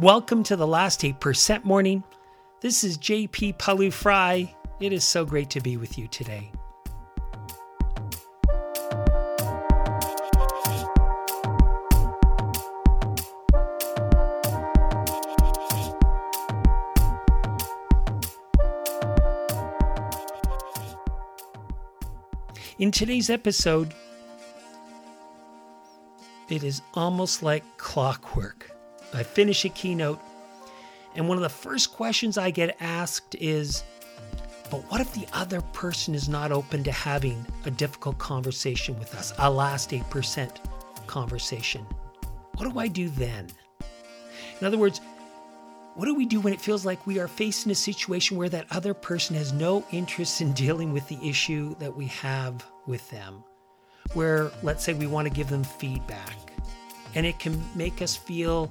Welcome to the last 8% morning. This is JP Pawliw-Fry. It is so great to be with you today. In today's episode, it is almost like clockwork. I finish a keynote, and one of the first questions I get asked is, but what if the other person is not open to having a difficult conversation with us, a last 8% conversation? What do I do then? In other words, what do we do when it feels like we are facing a situation where that other person has no interest in dealing with the issue that we have with them? Where, let's say, we want to give them feedback, and it can make us feel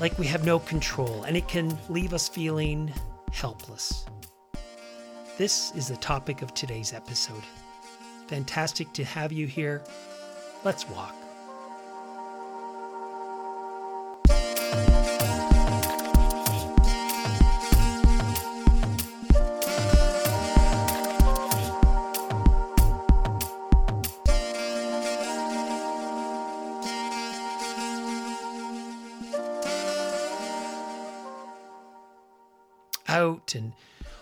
like we have no control, and it can leave us feeling helpless. This is the topic of today's episode. Fantastic to have you here. Let's walk. Out and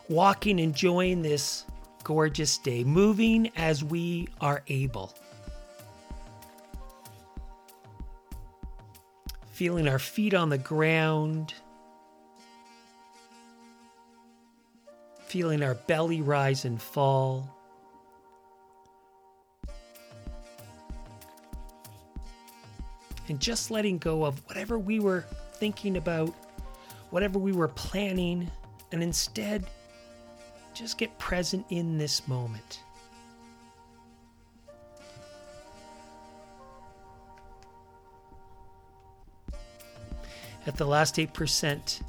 walking, enjoying this gorgeous day, moving as we are able. Feeling our feet on the ground, feeling our belly rise and fall. And just letting go of whatever we were thinking about, whatever we were planning, and instead just get present in this moment. At the last 8%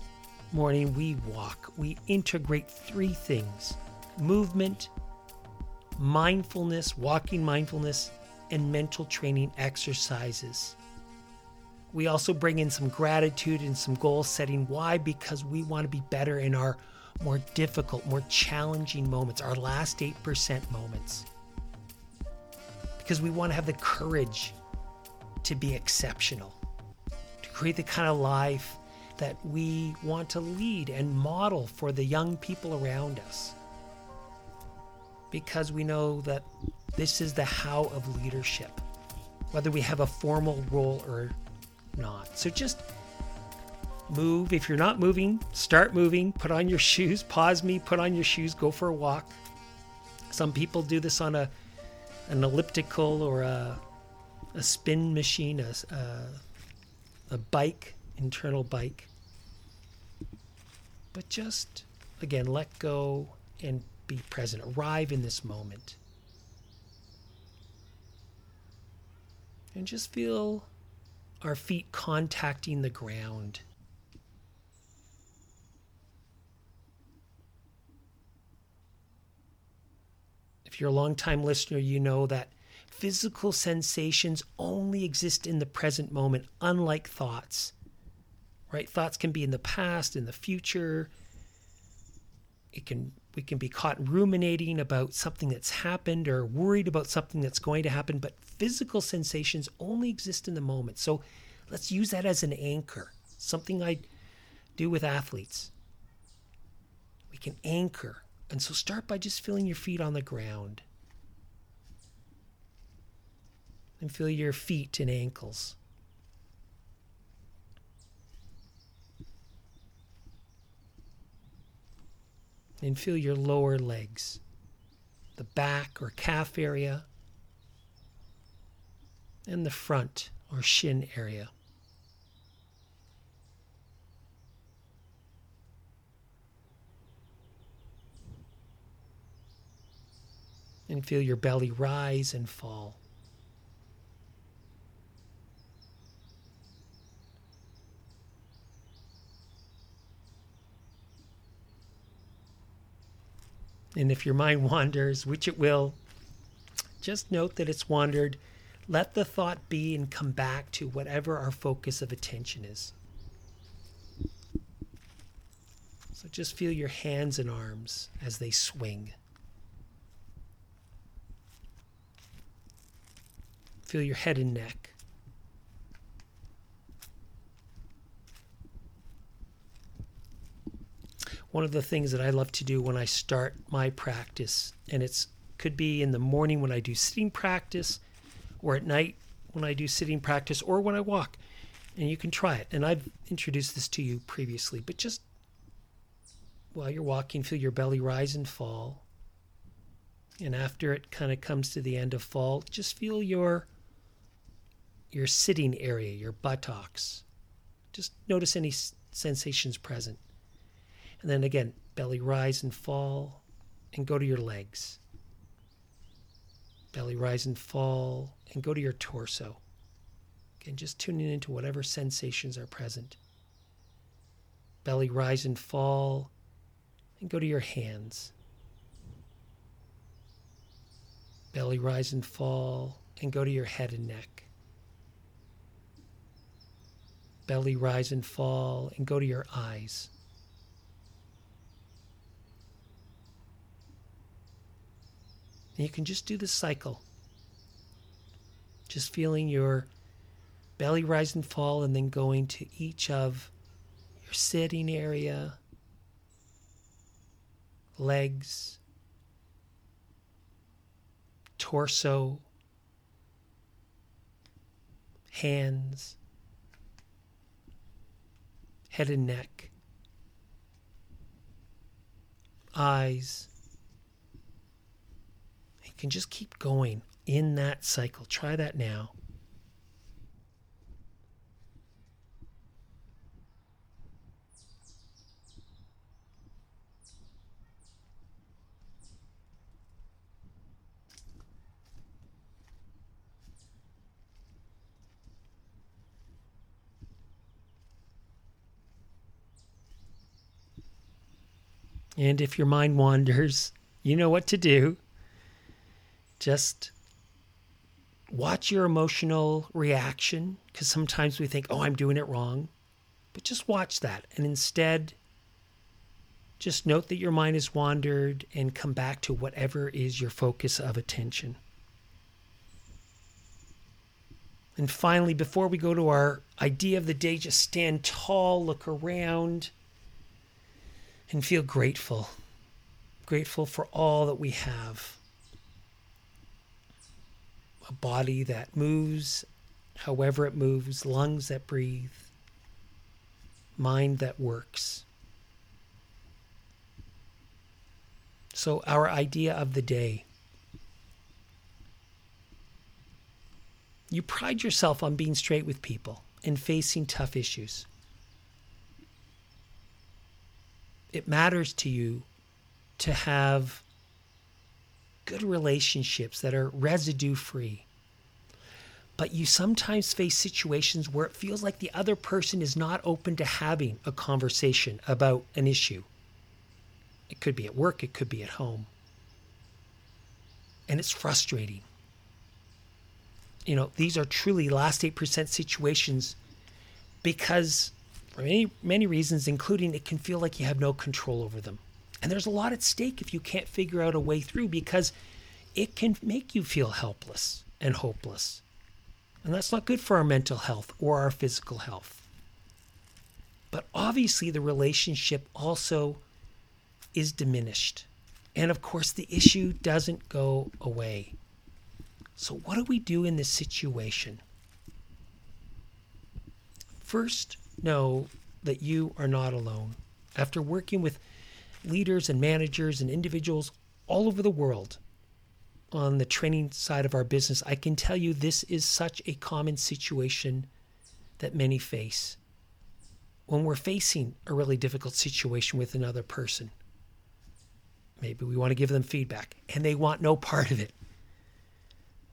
morning, we walk. We integrate three things movement, mindfulness, walking mindfulness, and mental training exercises. We also bring in some gratitude and some goal setting. Why? Because we want to be better in our more difficult, more challenging moments, our last 8% moments. Because we want to have the courage to be exceptional, to create the kind of life that we want to lead and model for the young people around us. Because we know that this is the how of leadership, whether we have a formal role or not. So just move. If you're not moving, start moving. Put on your shoes. Pause me. Put on your shoes. Go for a walk. Some people do this on a an elliptical or a a spin machine, a, a, a bike, internal bike. But just again, let go and be present. Arrive in this moment. And just feel our feet contacting the ground. If you're a long-time listener, you know that physical sensations only exist in the present moment, unlike thoughts. Right? Thoughts can be in the past, in the future. It can we can be caught ruminating about something that's happened or worried about something that's going to happen, but physical sensations only exist in the moment. So let's use that as an anchor, something I do with athletes. We can anchor and so start by just feeling your feet on the ground. And feel your feet and ankles. And feel your lower legs, the back or calf area, and the front or shin area. and feel your belly rise and fall. And if your mind wanders, which it will, just note that it's wandered. Let the thought be and come back to whatever our focus of attention is. So just feel your hands and arms as they swing. Feel your head and neck. One of the things that I love to do when I start my practice, and it's could be in the morning when I do sitting practice, or at night when I do sitting practice, or when I walk. And you can try it. And I've introduced this to you previously, but just while you're walking, feel your belly rise and fall. And after it kind of comes to the end of fall, just feel your your sitting area, your buttocks. Just notice any sensations present. And then again, belly rise and fall, and go to your legs. Belly rise and fall, and go to your torso. Again, just tuning into whatever sensations are present. Belly rise and fall, and go to your hands. Belly rise and fall, and go to your head and neck. Belly rise and fall, and go to your eyes. And you can just do the cycle. Just feeling your belly rise and fall, and then going to each of your sitting area, legs, torso, hands, head and neck, eyes can just keep going in that cycle. Try that now. And if your mind wanders, you know what to do. Just watch your emotional reaction because sometimes we think, oh, I'm doing it wrong. But just watch that. And instead, just note that your mind has wandered and come back to whatever is your focus of attention. And finally, before we go to our idea of the day, just stand tall, look around, and feel grateful. Grateful for all that we have a body that moves however it moves, lungs that breathe, mind that works. So, our idea of the day. You pride yourself on being straight with people and facing tough issues. It matters to you to have good relationships that are residue free. But you sometimes face situations where it feels like the other person is not open to having a conversation about an issue. It could be at work, it could be at home. And it's frustrating. You know, these are truly last 8% situations because, for many, many reasons, including it can feel like you have no control over them. And there's a lot at stake if you can't figure out a way through because it can make you feel helpless and hopeless. And that's not good for our mental health or our physical health. But obviously, the relationship also is diminished. And of course, the issue doesn't go away. So, what do we do in this situation? First, know that you are not alone. After working with leaders and managers and individuals all over the world on the training side of our business, I can tell you this is such a common situation that many face when we're facing a really difficult situation with another person. Maybe we want to give them feedback and they want no part of it.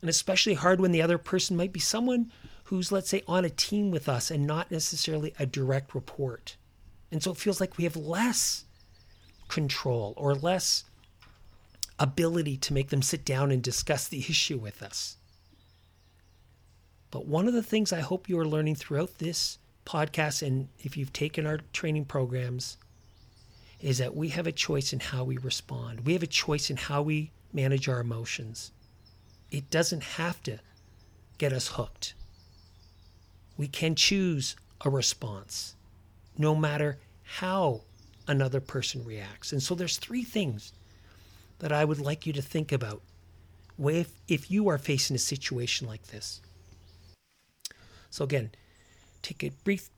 And especially hard when the other person might be someone who's, let's say, on a team with us and not necessarily a direct report. And so it feels like we have less control or less ability to make them sit down and discuss the issue with us. But one of the things I hope you are learning throughout this podcast, and if you've taken our training programs, is that we have a choice in how we respond. We have a choice in how we manage our emotions. It doesn't have to get us hooked. We can choose a response no matter how another person reacts. And so there's three things that I would like you to think about if, if you are facing a situation like this. So again, take a brief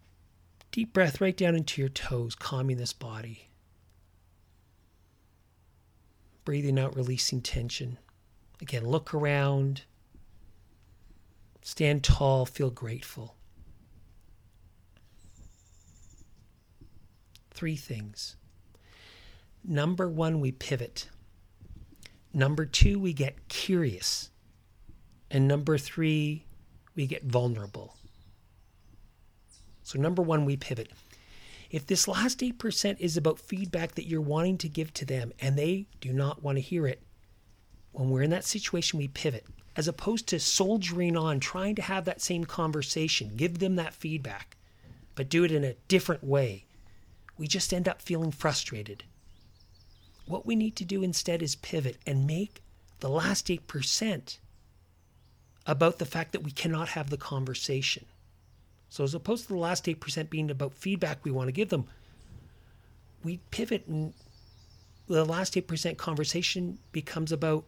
deep breath right down into your toes, calming this body. Breathing out, releasing tension. Again, look around. Stand tall, feel grateful. Three things. Number one, we pivot. Number two, we get curious. And number three, we get vulnerable. So, number one, we pivot. If this last 8% is about feedback that you're wanting to give to them and they do not want to hear it, when we're in that situation, we pivot. As opposed to soldiering on, trying to have that same conversation, give them that feedback, but do it in a different way, we just end up feeling frustrated. What we need to do instead is pivot and make the last 8% about the fact that we cannot have the conversation. So, as opposed to the last 8% being about feedback we want to give them, we pivot and the last 8% conversation becomes about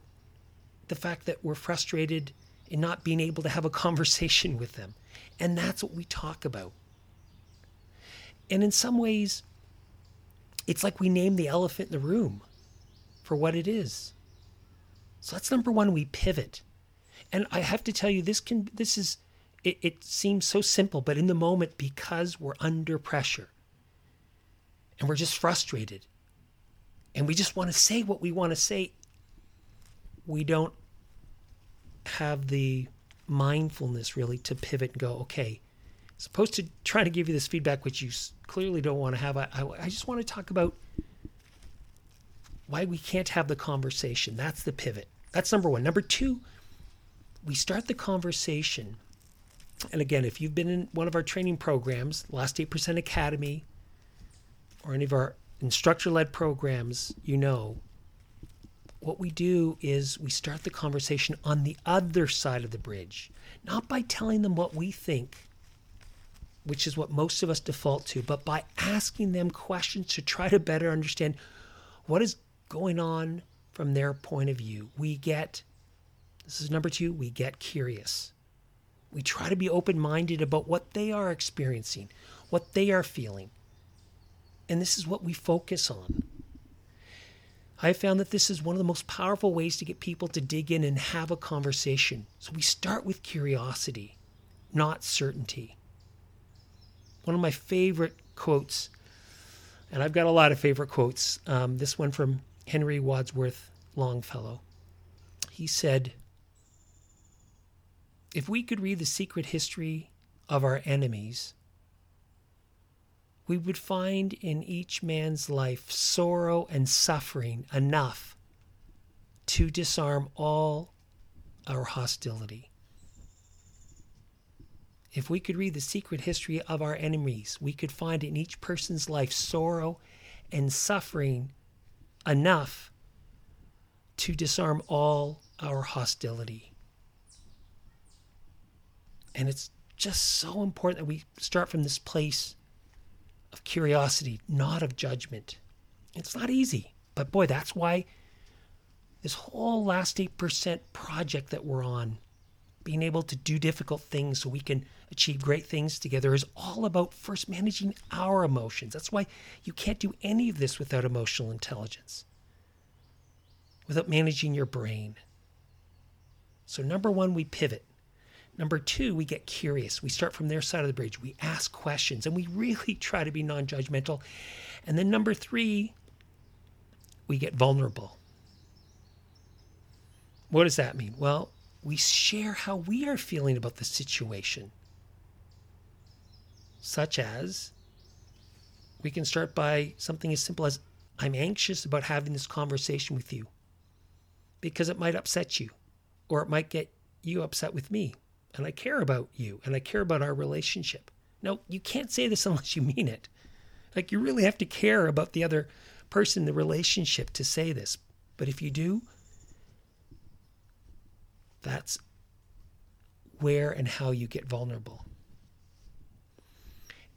the fact that we're frustrated in not being able to have a conversation with them. And that's what we talk about. And in some ways, it's like we name the elephant in the room for what it is. So that's number one, we pivot. And I have to tell you, this can this is it, it seems so simple, but in the moment, because we're under pressure and we're just frustrated and we just want to say what we want to say, we don't have the mindfulness really to pivot and go, okay, as opposed to trying to give you this feedback, which you clearly don't want to have, I, I, I just want to talk about why we can't have the conversation. That's the pivot. That's number one. Number two, we start the conversation. And again, if you've been in one of our training programs, Last 8% Academy, or any of our instructor led programs, you know what we do is we start the conversation on the other side of the bridge, not by telling them what we think, which is what most of us default to, but by asking them questions to try to better understand what is going on from their point of view. We get, this is number two, we get curious. We try to be open minded about what they are experiencing, what they are feeling. And this is what we focus on. I found that this is one of the most powerful ways to get people to dig in and have a conversation. So we start with curiosity, not certainty. One of my favorite quotes, and I've got a lot of favorite quotes, um, this one from Henry Wadsworth Longfellow. He said, If we could read the secret history of our enemies, we would find in each man's life sorrow and suffering enough to disarm all our hostility. If we could read the secret history of our enemies, we could find in each person's life sorrow and suffering enough to disarm all our hostility. And it's just so important that we start from this place of curiosity, not of judgment. It's not easy, but boy, that's why this whole last 8% project that we're on, being able to do difficult things so we can achieve great things together, is all about first managing our emotions. That's why you can't do any of this without emotional intelligence, without managing your brain. So, number one, we pivot. Number two, we get curious. We start from their side of the bridge. We ask questions and we really try to be non judgmental. And then number three, we get vulnerable. What does that mean? Well, we share how we are feeling about the situation, such as we can start by something as simple as I'm anxious about having this conversation with you because it might upset you or it might get you upset with me and I care about you and I care about our relationship. No, you can't say this unless you mean it. Like you really have to care about the other person the relationship to say this. But if you do, that's where and how you get vulnerable.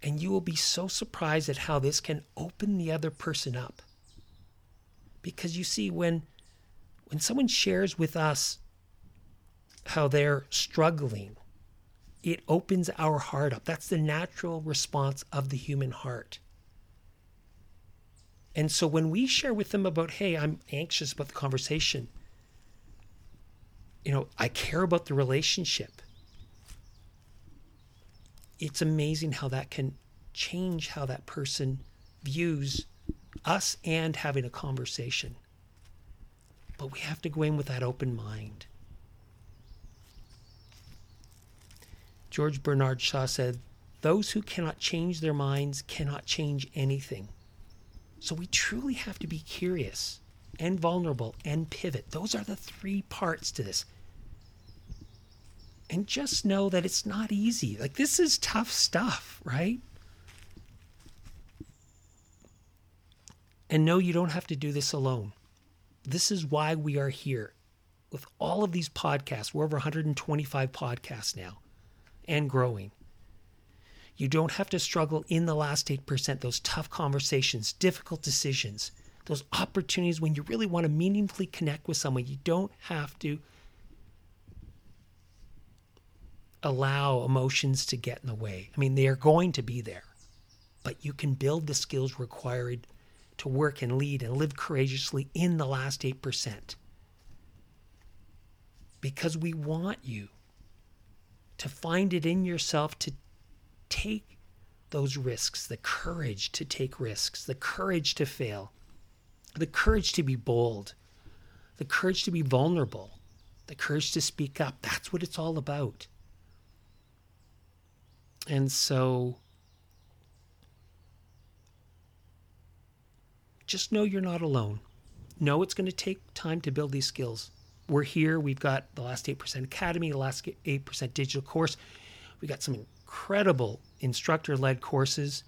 And you will be so surprised at how this can open the other person up. Because you see, when when someone shares with us how they're struggling, it opens our heart up. That's the natural response of the human heart. And so when we share with them about, hey, I'm anxious about the conversation, you know, I care about the relationship, it's amazing how that can change how that person views us and having a conversation. But we have to go in with that open mind. George Bernard Shaw said, Those who cannot change their minds cannot change anything. So we truly have to be curious and vulnerable and pivot. Those are the three parts to this. And just know that it's not easy. Like, this is tough stuff, right? And no, you don't have to do this alone. This is why we are here with all of these podcasts. We're over 125 podcasts now and growing. You don't have to struggle in the last 8%, those tough conversations, difficult decisions, those opportunities when you really want to meaningfully connect with someone. You don't have to allow emotions to get in the way. I mean, they are going to be there, but you can build the skills required to work and lead and live courageously in the last 8%. Because we want you to find it in yourself to take those risks, the courage to take risks, the courage to fail, the courage to be bold, the courage to be vulnerable, the courage to speak up. That's what it's all about. And so just know you're not alone. Know it's going to take time to build these skills we're here. We've got the Last 8% Academy, the Last 8% Digital course. We've got some incredible instructor led courses.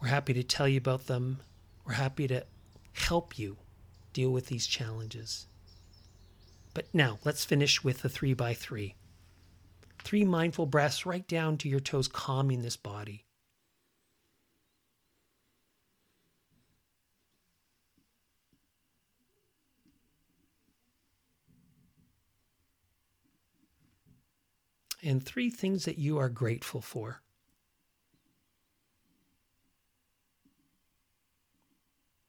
We're happy to tell you about them. We're happy to help you deal with these challenges. But now let's finish with the three by three. Three mindful breaths right down to your toes, calming this body. and three things that you are grateful for.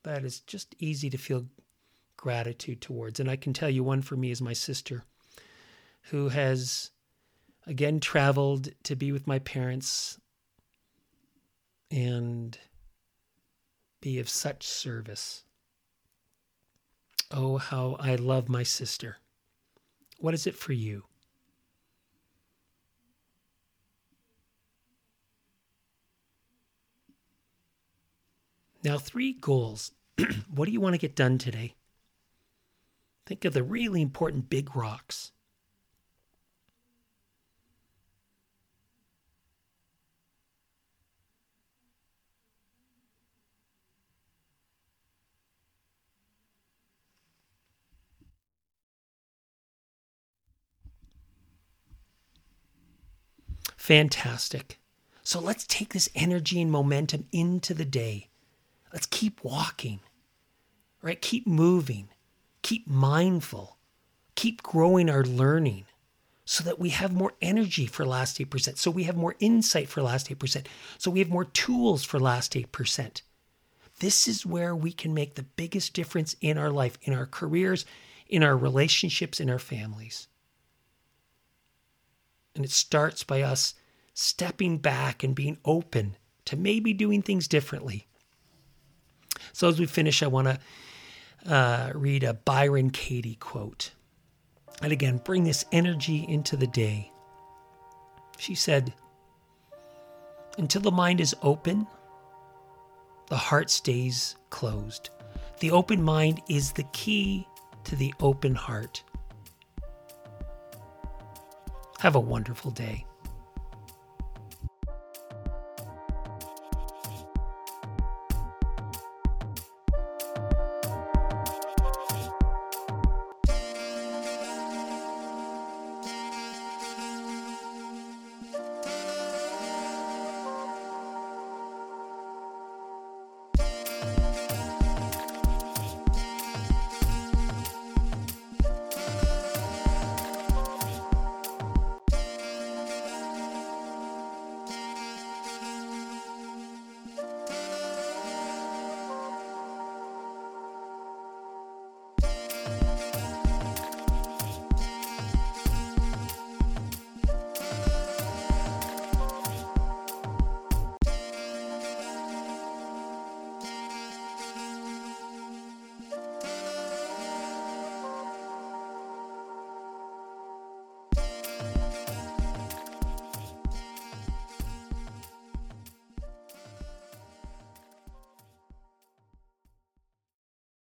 That is just easy to feel gratitude towards. And I can tell you one for me is my sister, who has again traveled to be with my parents and be of such service. Oh, how I love my sister. What is it for you? Now, three goals. what do you want to get done today? Think of the really important big rocks. Fantastic. So let's take this energy and momentum into the day. Let's keep walking, right? Keep moving, keep mindful, keep growing our learning so that we have more energy for last 8%, so we have more insight for last 8%, so we have more tools for last 8%. This is where we can make the biggest difference in our life, in our careers, in our relationships, in our families. And it starts by us stepping back and being open to maybe doing things differently, so as we finish, I want to uh, read a Byron Katie quote. And again, bring this energy into the day. She said, Until the mind is open, the heart stays closed. The open mind is the key to the open heart. Have a wonderful day.